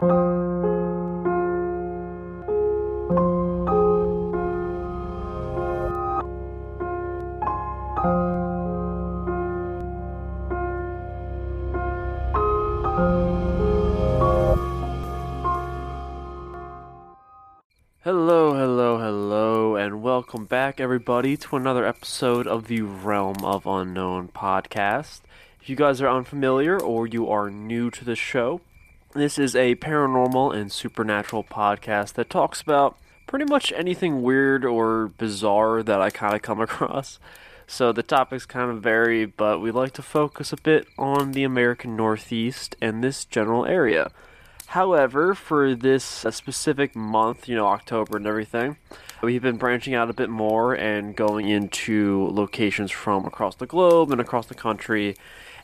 Hello, hello, hello, and welcome back, everybody, to another episode of the Realm of Unknown podcast. If you guys are unfamiliar or you are new to the show, this is a paranormal and supernatural podcast that talks about pretty much anything weird or bizarre that I kind of come across. So the topics kind of vary, but we like to focus a bit on the American Northeast and this general area. However, for this specific month, you know, October and everything, we've been branching out a bit more and going into locations from across the globe and across the country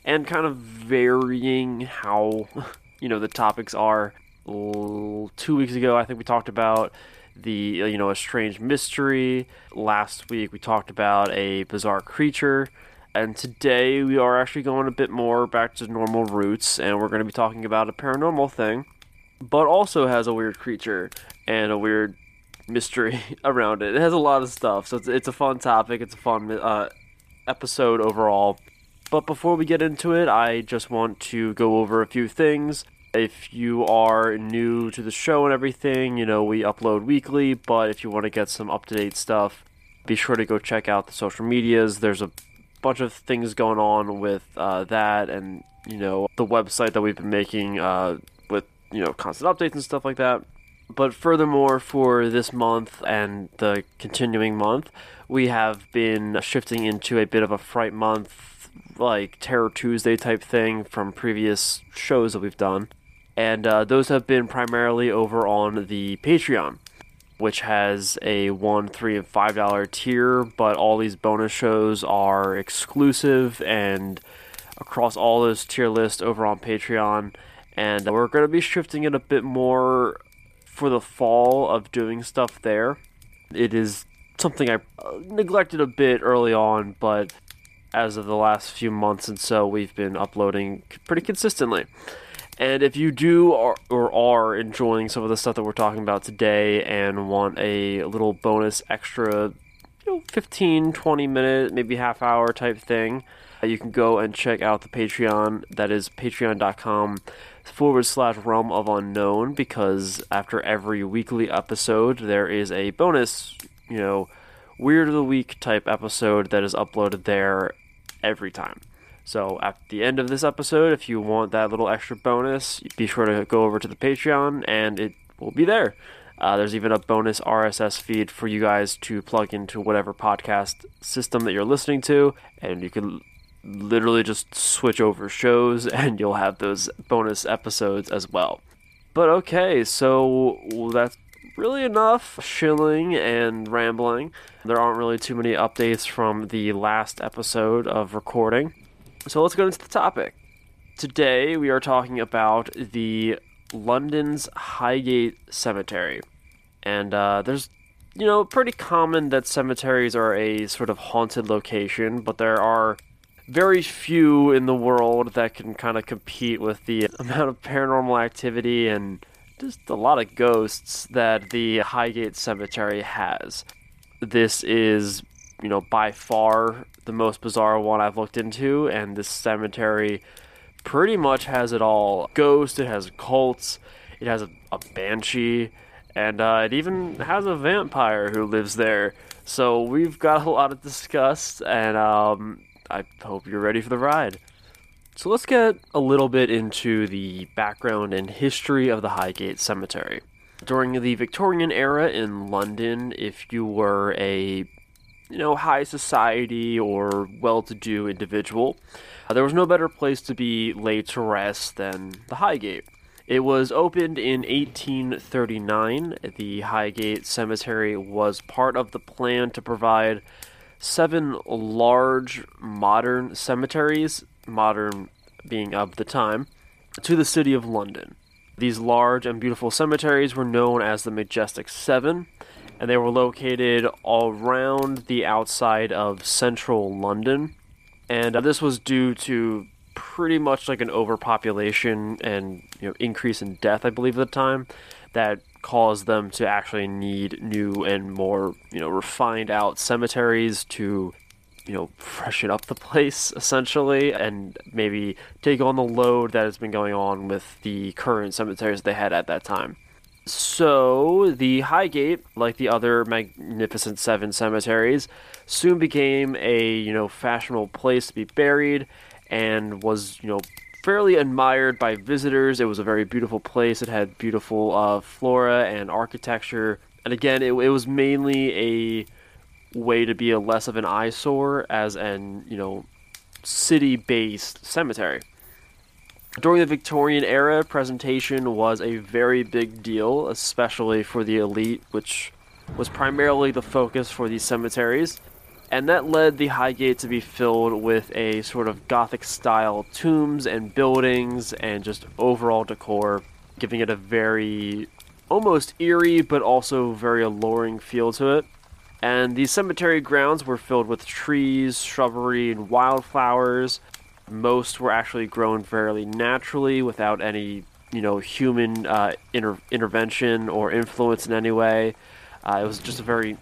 and kind of varying how, you know, the topics are. Two weeks ago, I think we talked about the, you know, a strange mystery. Last week, we talked about a bizarre creature. And today, we are actually going a bit more back to normal roots, and we're going to be talking about a paranormal thing but also has a weird creature and a weird mystery around it. It has a lot of stuff, so it's, it's a fun topic. It's a fun uh, episode overall. But before we get into it, I just want to go over a few things. If you are new to the show and everything, you know, we upload weekly, but if you want to get some up to date stuff, be sure to go check out the social medias. There's a bunch of things going on with uh, that and, you know, the website that we've been making uh, with you know constant updates and stuff like that. But furthermore, for this month and the continuing month, we have been shifting into a bit of a fright month, like Terror Tuesday type thing from previous shows that we've done. And uh, those have been primarily over on the Patreon, which has a one, three, and five dollar tier. But all these bonus shows are exclusive and across all those tier lists over on Patreon and we're going to be shifting it a bit more for the fall of doing stuff there. It is something I uh, neglected a bit early on, but as of the last few months and so, we've been uploading pretty consistently. And if you do or, are enjoying some of the stuff that we're talking about today and want a little bonus extra, you know, 15, 20 minute, maybe half hour type thing, uh, you can go and check out the Patreon. That is patreon.com forward slash realm of unknown because after every weekly episode, there is a bonus, you know, weird of the week type episode that is uploaded there every time. So at the end of this episode, if you want that little extra bonus, be sure to go over to the Patreon and it will be there. Uh, there's even a bonus RSS feed for you guys to plug into whatever podcast system that you're listening to, and you can literally just switch over shows and you'll have those bonus episodes as well. But okay, so that's really enough shilling and rambling. There aren't really too many updates from the last episode of recording. So let's go into the topic. Today we are talking about the London's Highgate Cemetery. And uh, there's, you know, pretty common that cemeteries are a sort of haunted location, but there are very few in the world that can kind of compete with the amount of paranormal activity and just a lot of ghosts that the Highgate Cemetery has. This is, you know, by far the most bizarre one I've looked into, and this cemetery pretty much has it all. Ghost, it has cults, it has a, a banshee, and uh, it even has a vampire who lives there. So we've got a lot to discuss, and um, I hope you're ready for the ride. So let's get a little bit into the background and history of the Highgate Cemetery. During the Victorian era in London, if you were a you know high society or well-to-do individual, uh, there was no better place to be laid to rest than the Highgate. It was opened in 1839. The Highgate Cemetery was part of the plan to provide seven large modern cemeteries, modern being of the time, to the city of London. These large and beautiful cemeteries were known as the Majestic Seven, and they were located around the outside of central London. And uh, this was due to pretty much like an overpopulation and you know increase in death, I believe, at the time, that caused them to actually need new and more you know refined out cemeteries to you know freshen up the place essentially and maybe take on the load that has been going on with the current cemeteries they had at that time. So, the Highgate, like the other Magnificent Seven cemeteries, soon became a, you know, fashionable place to be buried and was, you know, fairly admired by visitors. It was a very beautiful place. It had beautiful uh, flora and architecture. And again, it, it was mainly a way to be a less of an eyesore as an, you know, city-based cemetery. During the Victorian era, presentation was a very big deal, especially for the elite, which was primarily the focus for these cemeteries. And that led the Highgate to be filled with a sort of Gothic style tombs and buildings and just overall decor, giving it a very almost eerie but also very alluring feel to it. And these cemetery grounds were filled with trees, shrubbery, and wildflowers, most were actually grown fairly naturally without any, you know, human uh, inter- intervention or influence in any way. Uh, it was just a very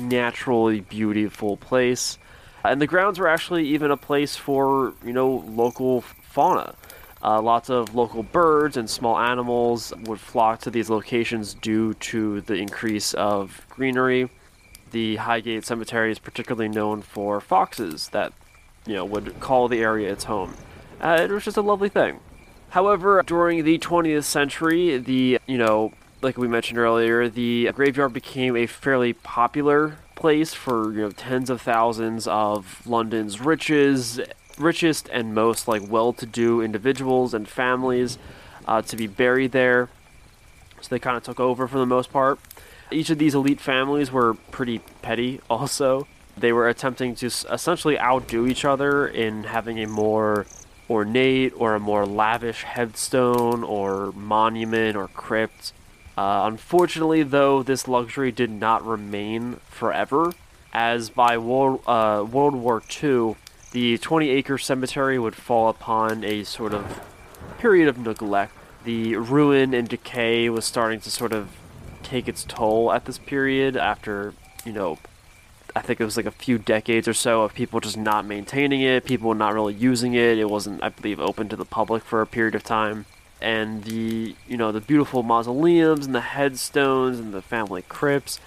naturally beautiful place. And the grounds were actually even a place for, you know, local fauna. Uh, lots of local birds and small animals would flock to these locations due to the increase of greenery. The Highgate Cemetery is particularly known for foxes that you know, would call the area its home. Uh, it was just a lovely thing. However, during the 20th century, the, you know, like we mentioned earlier, the graveyard became a fairly popular place for, you know, tens of thousands of London's riches, richest and most, like, well-to-do individuals and families uh, to be buried there. So they kind of took over for the most part. Each of these elite families were pretty petty also they were attempting to essentially outdo each other in having a more ornate or a more lavish headstone or monument or crypt. Uh, unfortunately, though, this luxury did not remain forever, as by uh, World War II, the 20 acre cemetery would fall upon a sort of period of neglect. The ruin and decay was starting to sort of take its toll at this period after, you know, I think it was like a few decades or so of people just not maintaining it, people not really using it. It wasn't, I believe, open to the public for a period of time. And the, you know, the beautiful mausoleums and the headstones and the family crypts,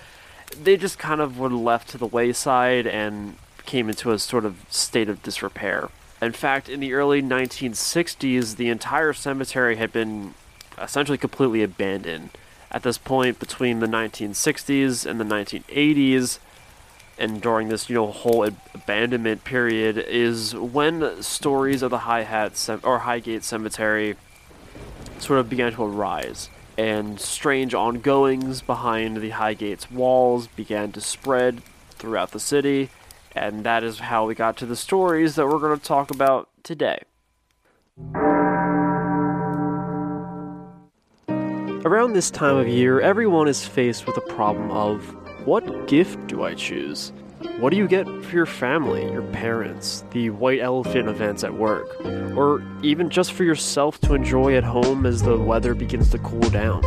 they just kind of were left to the wayside and came into a sort of state of disrepair. In fact, in the early 1960s, the entire cemetery had been essentially completely abandoned. At this point, between the 1960s and the 1980s, and during this you know whole abandonment period is when stories of the High Hat Cem- or Highgate Cemetery sort of began to arise, and strange ongoings behind the Highgate's walls began to spread throughout the city, and that is how we got to the stories that we're going to talk about today. Around this time of year, everyone is faced with the problem of what gift do I choose? What do you get for your family, your parents, the white elephant events at work, or even just for yourself to enjoy at home as the weather begins to cool down?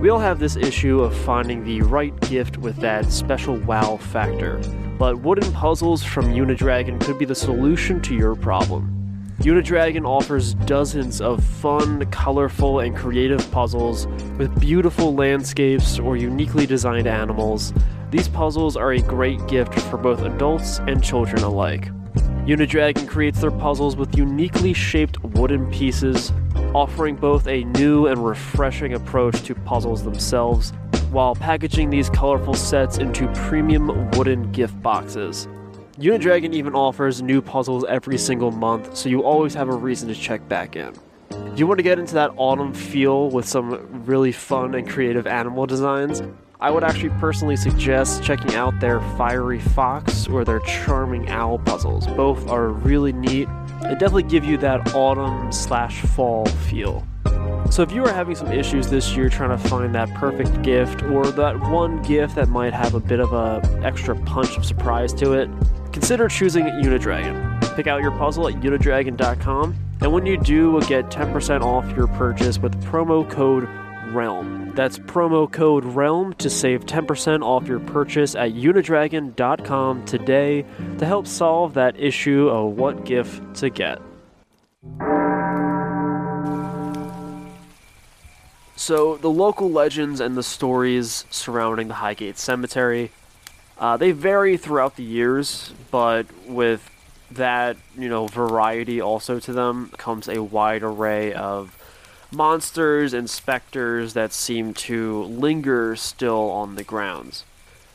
We all have this issue of finding the right gift with that special wow factor, but wooden puzzles from Unidragon could be the solution to your problem. Unidragon offers dozens of fun, colorful, and creative puzzles with beautiful landscapes or uniquely designed animals. These puzzles are a great gift for both adults and children alike. Unidragon creates their puzzles with uniquely shaped wooden pieces, offering both a new and refreshing approach to puzzles themselves, while packaging these colorful sets into premium wooden gift boxes. Unidragon even offers new puzzles every single month, so you always have a reason to check back in. You want to get into that autumn feel with some really fun and creative animal designs? I would actually personally suggest checking out their Fiery Fox or their Charming Owl puzzles. Both are really neat and definitely give you that autumn slash fall feel. So if you are having some issues this year trying to find that perfect gift or that one gift that might have a bit of a extra punch of surprise to it, consider choosing Unidragon. Pick out your puzzle at unidragon.com And when you do, we'll get 10% off your purchase with promo code REALM. That's promo code REALM to save 10% off your purchase at unidragon.com today to help solve that issue of what gift to get. So, the local legends and the stories surrounding the Highgate Cemetery, uh, they vary throughout the years, but with that, you know, variety also to them comes a wide array of monsters and specters that seem to linger still on the grounds.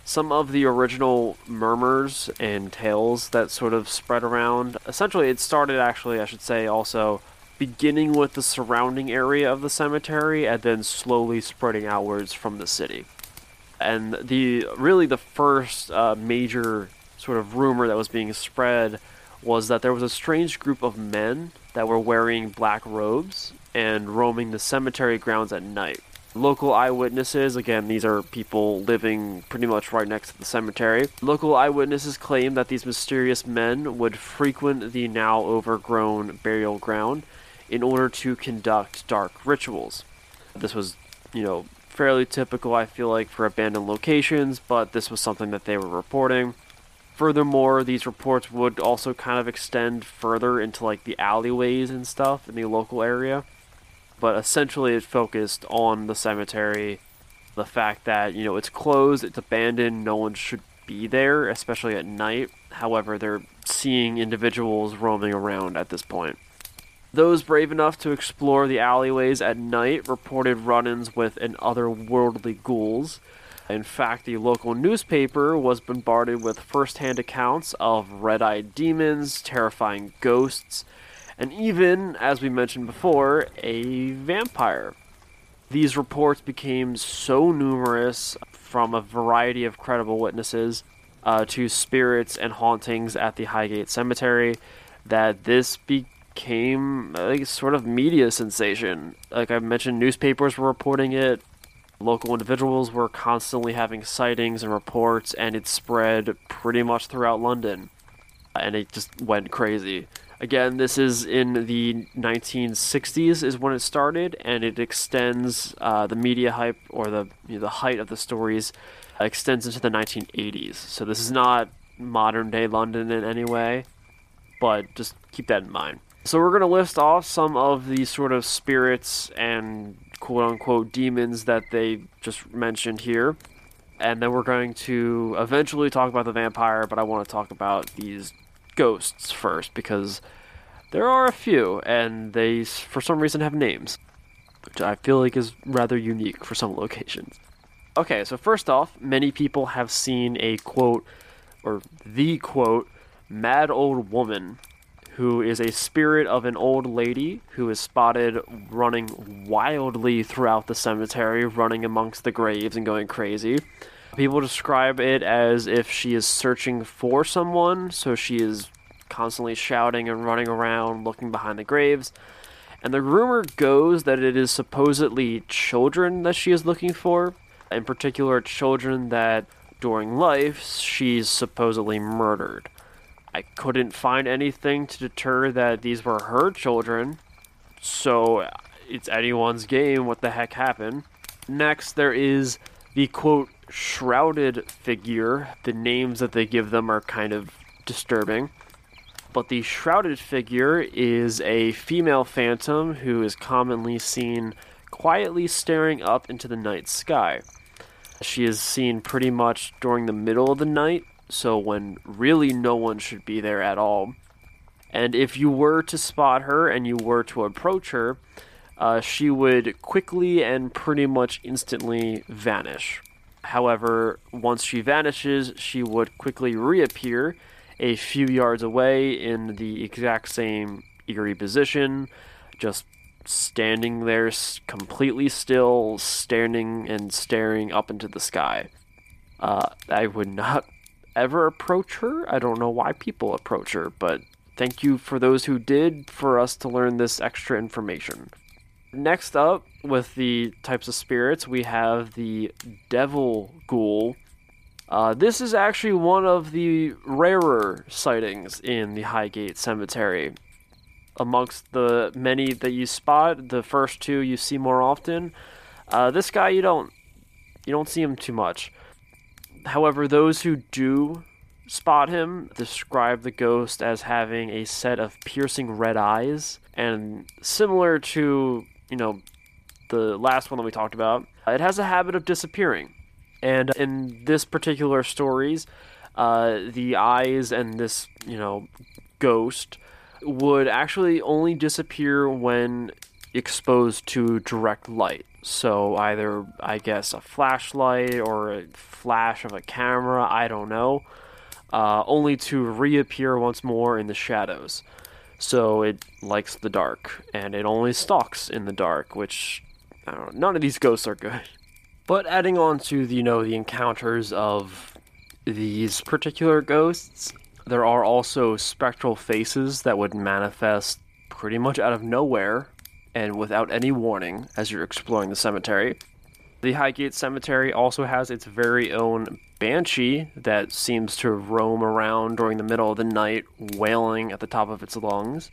Some of the original murmurs and tales that sort of spread around, essentially, it started actually, I should say, also beginning with the surrounding area of the cemetery and then slowly spreading outwards from the city. And the really the first uh, major sort of rumor that was being spread was that there was a strange group of men that were wearing black robes and roaming the cemetery grounds at night. Local eyewitnesses, again, these are people living pretty much right next to the cemetery. Local eyewitnesses claim that these mysterious men would frequent the now overgrown burial ground in order to conduct dark rituals. This was, you know, fairly typical, I feel like, for abandoned locations, but this was something that they were reporting. Furthermore, these reports would also kind of extend further into like the alleyways and stuff in the local area. But essentially, it focused on the cemetery, the fact that, you know, it's closed, it's abandoned, no one should be there, especially at night. However, they're seeing individuals roaming around at this point. Those brave enough to explore the alleyways at night reported run ins with an otherworldly ghouls. In fact, the local newspaper was bombarded with first hand accounts of red eyed demons, terrifying ghosts, and even, as we mentioned before, a vampire. These reports became so numerous from a variety of credible witnesses uh, to spirits and hauntings at the Highgate Cemetery that this became became like sort of media sensation. Like I mentioned, newspapers were reporting it. Local individuals were constantly having sightings and reports, and it spread pretty much throughout London. And it just went crazy. Again, this is in the 1960s is when it started, and it extends uh, the media hype or the you know, the height of the stories extends into the 1980s. So this is not modern day London in any way, but just keep that in mind. So we're going to list off some of the sort of spirits and quote unquote demons that they just mentioned here. And then we're going to eventually talk about the vampire, but I want to talk about these ghosts first because there are a few, and they, for some reason, have names, which I feel like is rather unique for some locations. Okay, so first off, many people have seen a quote, or the quote, mad old woman who is a spirit of an old lady who is spotted running wildly throughout the cemetery, running amongst the graves and going crazy. People describe it as if she is searching for someone, so she is constantly shouting and running around, looking behind the graves. And the rumor goes that it is supposedly children that she is looking for, in particular, children that during life she's supposedly murdered. I couldn't find anything to deter that these were her children. So it's anyone's game what the heck happened. Next, there is the quote shrouded figure. The names that they give them are kind of disturbing. But the shrouded figure is a female phantom who is commonly seen quietly staring up into the night sky. She is seen pretty much during the middle of the night so when really no one should be there at all. And if you were to spot her and you were to approach her, uh, she would quickly and pretty much instantly vanish. However, once she vanishes, she would quickly reappear a few yards away in the exact same eerie position, just standing there completely still, standing and staring up into the sky. Uh, I would not ever approach her. I don't know why people approach her, but thank you for those who did for us to learn this extra information. Next up, with the types of spirits, we have the Devil Ghoul. Uh, this is actually one of the rarer sightings in the Highgate Cemetery. amongst the many that you spot. The first two you see more often. Uh, this guy you don't you don't see him too much. However, those who do spot him describe the ghost as having a set of piercing red eyes, and similar to you know the last one that we talked about, it has a habit of disappearing. And in this particular stories, uh, the eyes and this you know ghost would actually only disappear when exposed to direct light. So either I guess a flashlight or a flash of a camera, I don't know, uh, only to reappear once more in the shadows. So it likes the dark and it only stalks in the dark, which know, none of these ghosts are good. But adding on to the, you know the encounters of these particular ghosts, there are also spectral faces that would manifest pretty much out of nowhere and without any warning as you're exploring the cemetery. The Highgate Cemetery also has its very own banshee that seems to roam around during the middle of the night, wailing at the top of its lungs.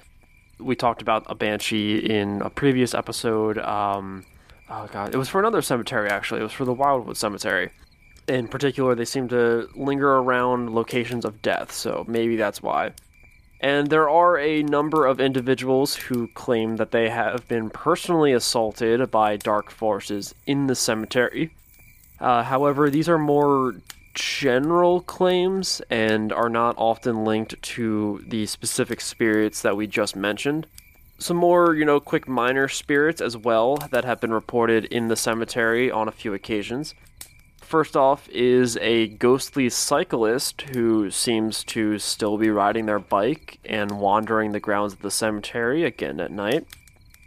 We talked about a banshee in a previous episode. Um, oh god, it was for another cemetery actually. It was for the Wildwood Cemetery in particular, they seem to linger around locations of death, so maybe that's why. And there are a number of individuals who claim that they have been personally assaulted by dark forces in the cemetery. Uh, however, these are more general claims and are not often linked to the specific spirits that we just mentioned. Some more, you know, quick minor spirits as well that have been reported in the cemetery on a few occasions. First off is a ghostly cyclist who seems to still be riding their bike and wandering the grounds of the cemetery again at night.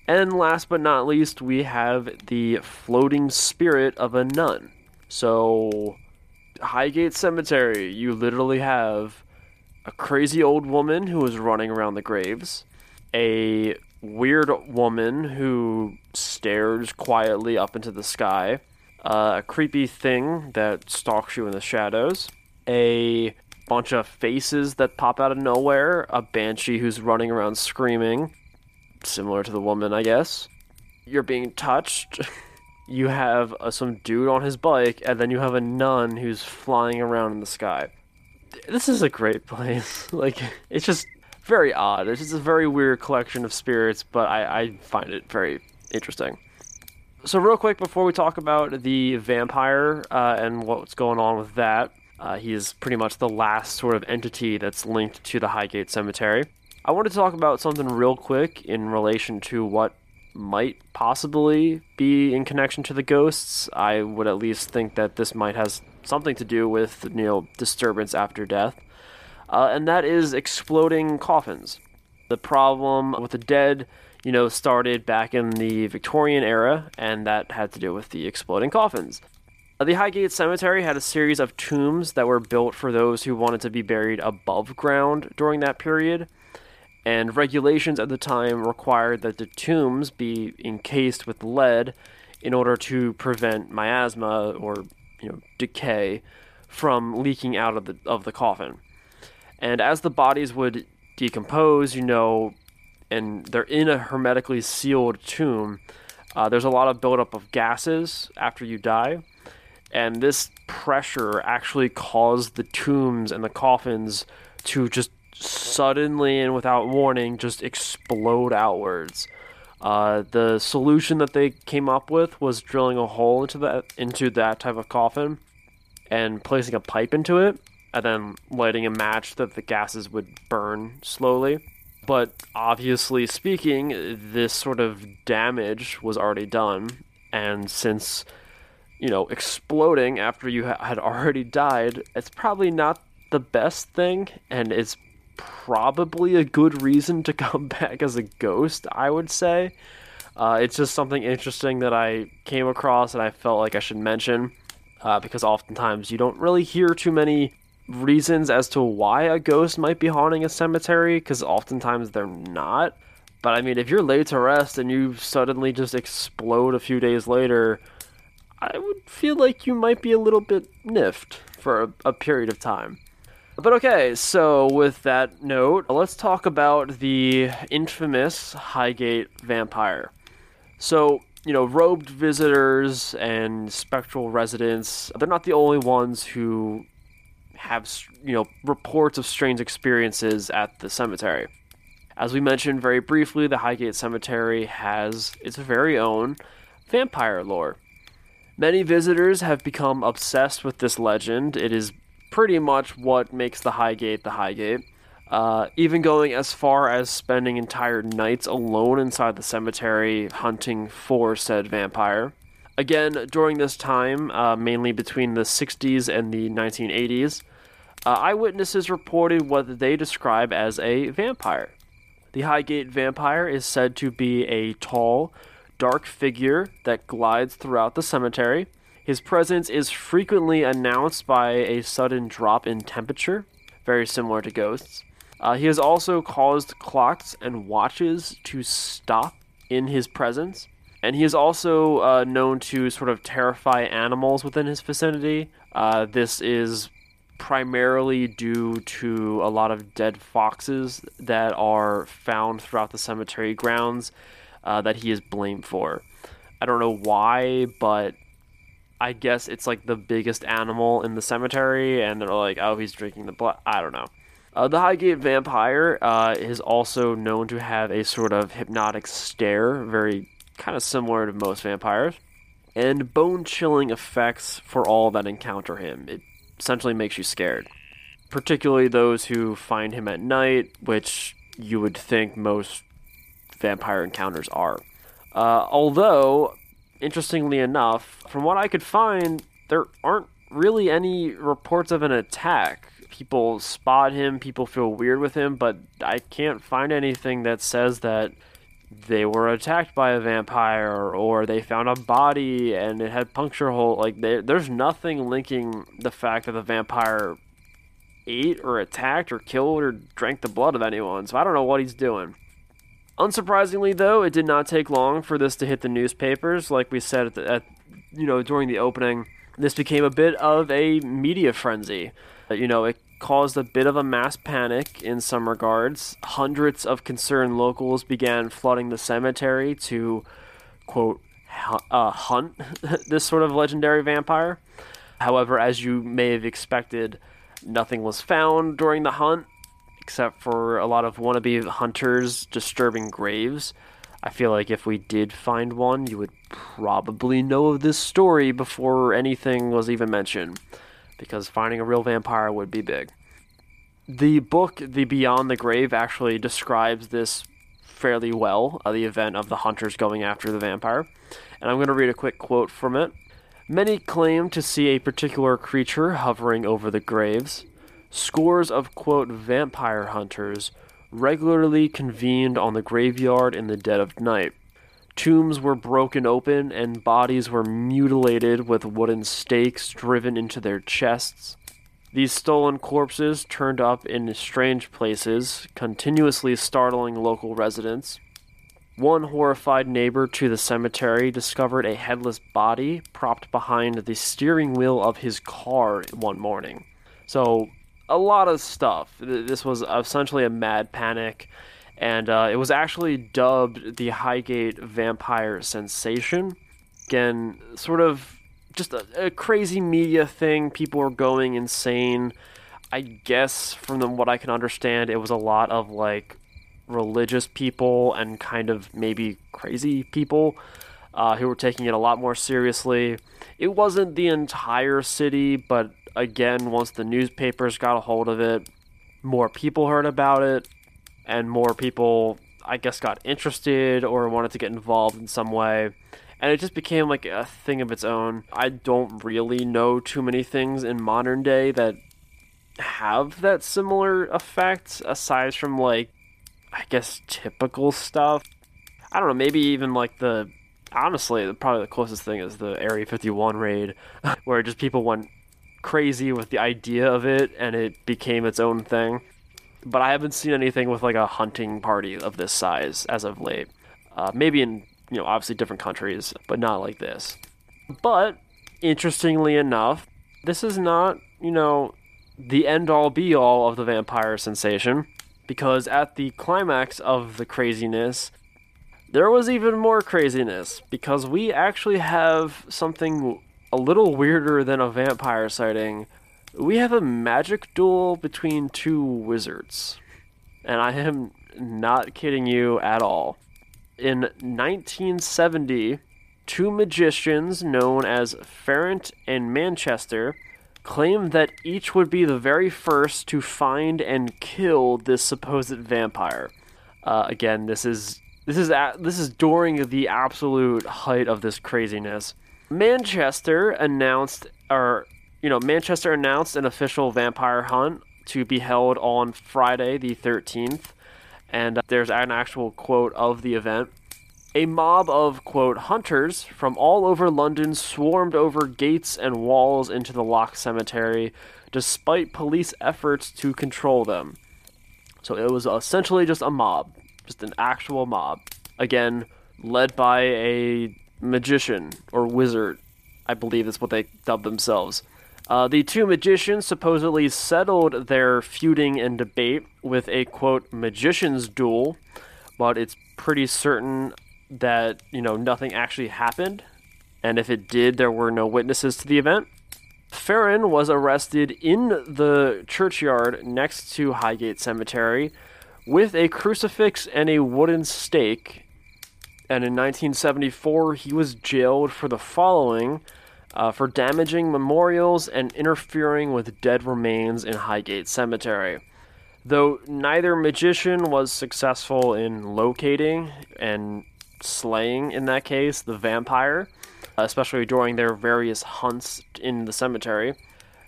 And last but not least, we have the floating spirit of a nun. So, Highgate Cemetery, you literally have a crazy old woman who is running around the graves, a weird woman who stares quietly up into the sky uh, a creepy thing that stalks you in the shadows, a bunch of faces that pop out of nowhere, a banshee who's running around screaming, similar to the woman, I guess. You're being touched. you have uh, some dude on his bike, and then you have a nun who's flying around in the sky. This is a great place. like, it's just very odd. It's just a very weird collection of spirits, but I, I find it very interesting. So, real quick before we talk about the vampire uh, and what's going on with that, uh, he is pretty much the last sort of entity that's linked to the Highgate Cemetery. I want to talk about something real quick in relation to what might possibly be in connection to the ghosts. I would at least think that this might has something to do with you know disturbance after death, uh, and that is exploding coffins. The problem with the dead you know, started back in the Victorian era, and that had to do with the exploding coffins. Uh, the Highgate Cemetery had a series of tombs that were built for those who wanted to be buried above ground during that period, and regulations at the time required that the tombs be encased with lead in order to prevent miasma or you know decay from leaking out of the of the coffin. And as the bodies would decompose, you know, and they're in a hermetically sealed tomb. Uh, there's a lot of buildup of gases after you die, and this pressure actually caused the tombs and the coffins to just suddenly and without warning just explode outwards. Uh, the solution that they came up with was drilling a hole into that into that type of coffin and placing a pipe into it, and then lighting a match that the gases would burn slowly. But obviously speaking, this sort of damage was already done, and since you know exploding after you ha- had already died, it's probably not the best thing, and it's probably a good reason to come back as a ghost. I would say. Uh, it's just something interesting that I came across and I felt like I should mention uh, because oftentimes you don't really hear too many reasons as to why a ghost might be haunting a cemetery because oftentimes they're not. But I mean, if you're laid to rest and you suddenly just explode a few days later, I would feel like you might be a little bit niffed for a, a period of time. But okay, so with that note, let's talk about the infamous Highgate vampire. So, you know, robed visitors and spectral residents, they're not the only ones who have, you know, reports of strange experiences at the cemetery. As we mentioned very briefly, the Highgate Cemetery has its very own vampire lore. Many visitors have become obsessed with this legend. It is pretty much what makes the Highgate the Highgate. Uh, even going as far as spending entire nights alone inside the cemetery hunting for said vampire. Again, during this time, uh, mainly between the 60s and the 1980s, uh, eyewitnesses reported what they describe as a vampire. The Highgate vampire is said to be a tall, dark figure that glides throughout the cemetery. His presence is frequently announced by a sudden drop in temperature, very similar to ghosts. Uh, he has also caused clocks and watches to stop in his presence, and he is also uh, known to sort of terrify animals within his vicinity. Uh, this is primarily due to a lot of dead foxes that are found throughout the cemetery grounds uh, that he is blamed for. I don't know why, but I guess it's like the biggest animal in the cemetery, and they're like, oh, he's drinking the blood. I don't know. Uh, the Highgate vampire uh, is also known to have a sort of hypnotic stare, very kind of similar to most vampires, and bone chilling effects for all that encounter him. It essentially makes you scared, particularly those who find him at night, which you would think most vampire encounters are. Uh, although, interestingly enough, from what I could find, there aren't really any reports of an attack people spot him, people feel weird with him, but I can't find anything that says that they were attacked by a vampire or they found a body and it had puncture hole. Like they, there's nothing linking the fact that the vampire ate or attacked or killed or drank the blood of anyone. So I don't know what he's doing. Unsurprisingly, though, it did not take long for this to hit the newspapers. Like we said at, the, at you know during the opening, this became a bit of a media frenzy. You know, it caused a bit of a mass panic in some regards. Hundreds of concerned locals began flooding the cemetery to, quote, uh, hunt this sort of legendary vampire. However, as you may have expected, nothing was found during the hunt, except for a lot of wannabe hunters disturbing graves. I feel like if we did find one, you would probably know of this story before anything was even mentioned because finding a real vampire would be big. The book, The Beyond the Grave, actually describes this fairly well uh, the event of the hunters going after the vampire. And I'm going to read a quick quote from it. Many claim to see a particular creature hovering over the graves. Scores of, quote, vampire hunters regularly convened on the graveyard in the dead of night. Tombs were broken open and bodies were mutilated with wooden stakes driven into their chests. These stolen corpses turned up in strange places, continuously startling local residents. One horrified neighbor to the cemetery discovered a headless body propped behind the steering wheel of his car one morning. So, a lot of stuff. This was essentially a mad panic and uh, it was actually dubbed the Highgate Vampire Sensation. Again, sort of just a, a crazy media thing. People were going insane. I guess from the, what I can understand, it was a lot of like religious people and kind of maybe crazy people uh, who were taking it a lot more seriously. It wasn't the entire city, but again, once the newspapers got a hold of it, more people heard about it and more people, I guess, got interested or wanted to get involved in some way. And it just became like a thing of its own. I don't really know too many things in modern day that have that similar effect aside from like I guess typical stuff. I don't know, maybe even like the honestly, probably the closest thing is the Area 51 raid where just people went crazy with the idea of it and it became its own thing but I haven't seen anything with like a hunting party of this size as of late. Uh, maybe in you know obviously different countries, but not like this. But interestingly enough, this is not you know the end all be all of the vampire sensation because at the climax of the craziness, there was even more craziness because we actually have something a little weirder than a vampire sighting. We have a magic duel between two wizards. And I am not kidding you at all. In 1970, two magicians known as Farrant and Manchester claimed that each would be the very first to find and kill this supposed vampire. Uh, again, this is this is at, this is during the absolute height of this craziness. Manchester announced, or you know, Manchester announced an official vampire hunt to be held on Friday the 13th, and uh, there's an actual quote of the event. A mob of, quote, hunters from all over London swarmed over gates and walls into the Lock cemetery, despite police efforts to control them. So it was essentially just a mob, just an actual mob. Again, led by a magician or wizard, I believe that's what they dubbed themselves. Uh, the two magicians supposedly settled their feuding and debate with a quote magician's duel, but it's pretty certain that you know nothing actually happened, and if it did, there were no witnesses to the event. Farrant was arrested in the churchyard next to Highgate Cemetery with a crucifix and a wooden stake. And in 1974, he was jailed for the following uh, for damaging memorials and interfering with dead remains in Highgate Cemetery. Though neither magician was successful in locating and slaying, in that case, the vampire, especially during their various hunts in the cemetery.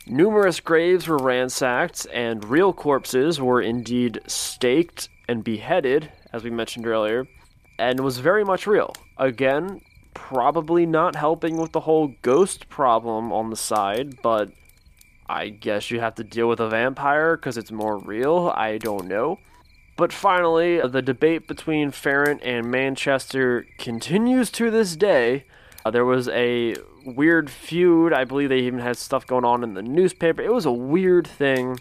Numerous graves were ransacked, and real corpses were indeed staked and beheaded, as we mentioned earlier, and was very much real. Again, probably not helping with the whole ghost problem on the side, but I guess you have to deal with a vampire because it's more real. I don't know. But finally, the debate between Farrant and Manchester continues to this day. Uh, there was a weird feud. I believe they even had stuff going on in the newspaper. It was a weird thing.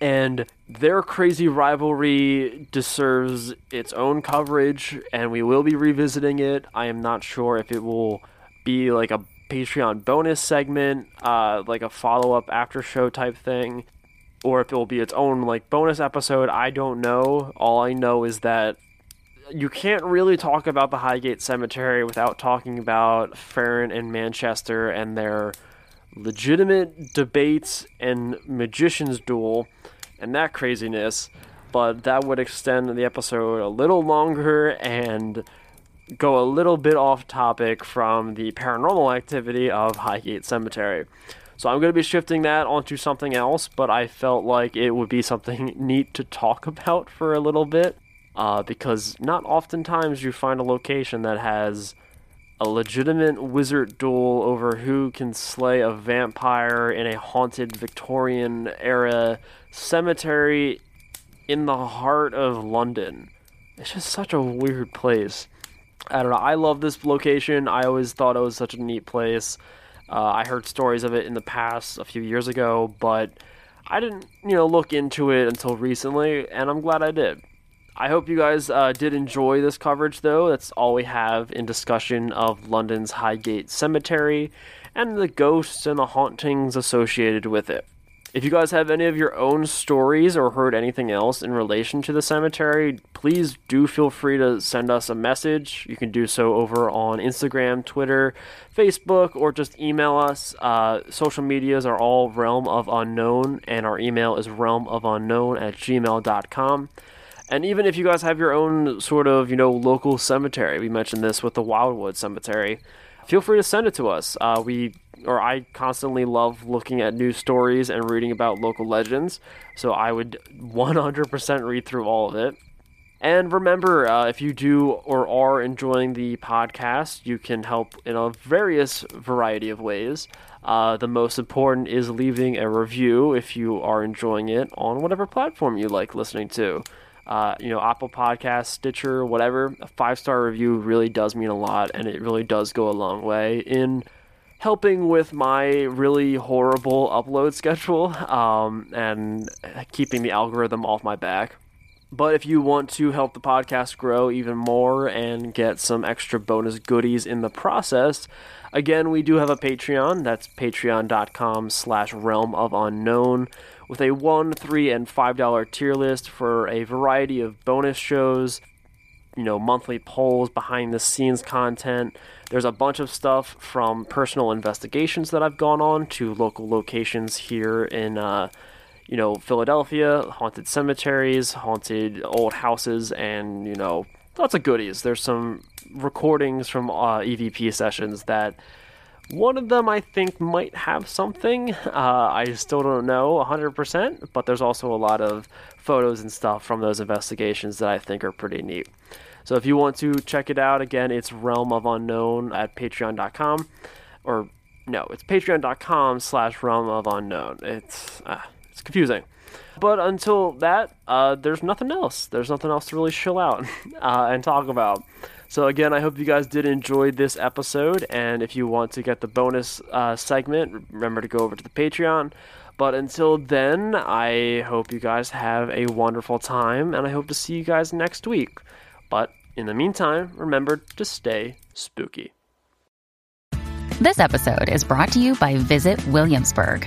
And their crazy rivalry deserves its own coverage, and we will be revisiting it. I am not sure if it will be like a Patreon bonus segment, uh, like a follow up after show type thing or if it will be its own like bonus episode. I don't know. All I know is that you can't really talk about the Highgate Cemetery without talking about Farrant and Manchester and their legitimate debates and magician's duel and that craziness. But that would extend the episode a little longer and go a little bit off topic from the paranormal activity of Highgate Cemetery. So I'm going to be shifting that onto something else, but I felt like it would be something neat to talk about for a little bit uh, because not oftentimes you find a location that has a legitimate wizard duel over who can slay a vampire in a haunted Victorian era cemetery in the heart of London. It's just such a weird place. I don't know. I love this location. I always thought it was such a neat place. Uh, I heard stories of it in the past a few years ago, but I didn't, you know, look into it until recently, and I'm glad I did. I hope you guys uh, did enjoy this coverage, though. That's all we have in discussion of London's Highgate Cemetery and the ghosts and the hauntings associated with it. If you guys have any of your own stories or heard anything else in relation to the cemetery, please do feel free to send us a message. You can do so over on Instagram, Twitter, Facebook, or just email us. Uh, social medias are all Realm of Unknown, and our email is realmofofunknown at gmail.com. And even if you guys have your own sort of, you know, local cemetery, we mentioned this with the Wildwood Cemetery, feel free to send it to us. Uh, we or I constantly love looking at news stories and reading about local legends, so I would 100% read through all of it. And remember, uh, if you do or are enjoying the podcast, you can help in a various variety of ways. Uh, the most important is leaving a review if you are enjoying it on whatever platform you like listening to. Uh, you know, Apple Podcast, Stitcher, whatever. A five star review really does mean a lot, and it really does go a long way in helping with my really horrible upload schedule um, and keeping the algorithm off my back. But if you want to help the podcast grow even more and get some extra bonus goodies in the process, again, we do have a Patreon. That's patreon.com slash realm of unknown with a one, three, and five dollar tier list for a variety of bonus shows, you know, monthly polls, behind the scenes content. There's a bunch of stuff from personal investigations that I've gone on to local locations here in uh, you know, Philadelphia, haunted cemeteries, haunted old houses, and, you know, lots of goodies. There's some recordings from uh, EVP sessions that one of them I think might have something. Uh, I still don't know 100%, but there's also a lot of photos and stuff from those investigations that I think are pretty neat. So if you want to check it out, again, it's Realm of Unknown at patreon.com. Or, no, it's patreon.com slash Realm of Unknown. It's. Uh, it's confusing. But until that, uh, there's nothing else. There's nothing else to really chill out uh, and talk about. So again, I hope you guys did enjoy this episode, and if you want to get the bonus uh, segment, remember to go over to the Patreon. But until then, I hope you guys have a wonderful time, and I hope to see you guys next week. But in the meantime, remember to stay spooky. This episode is brought to you by Visit Williamsburg.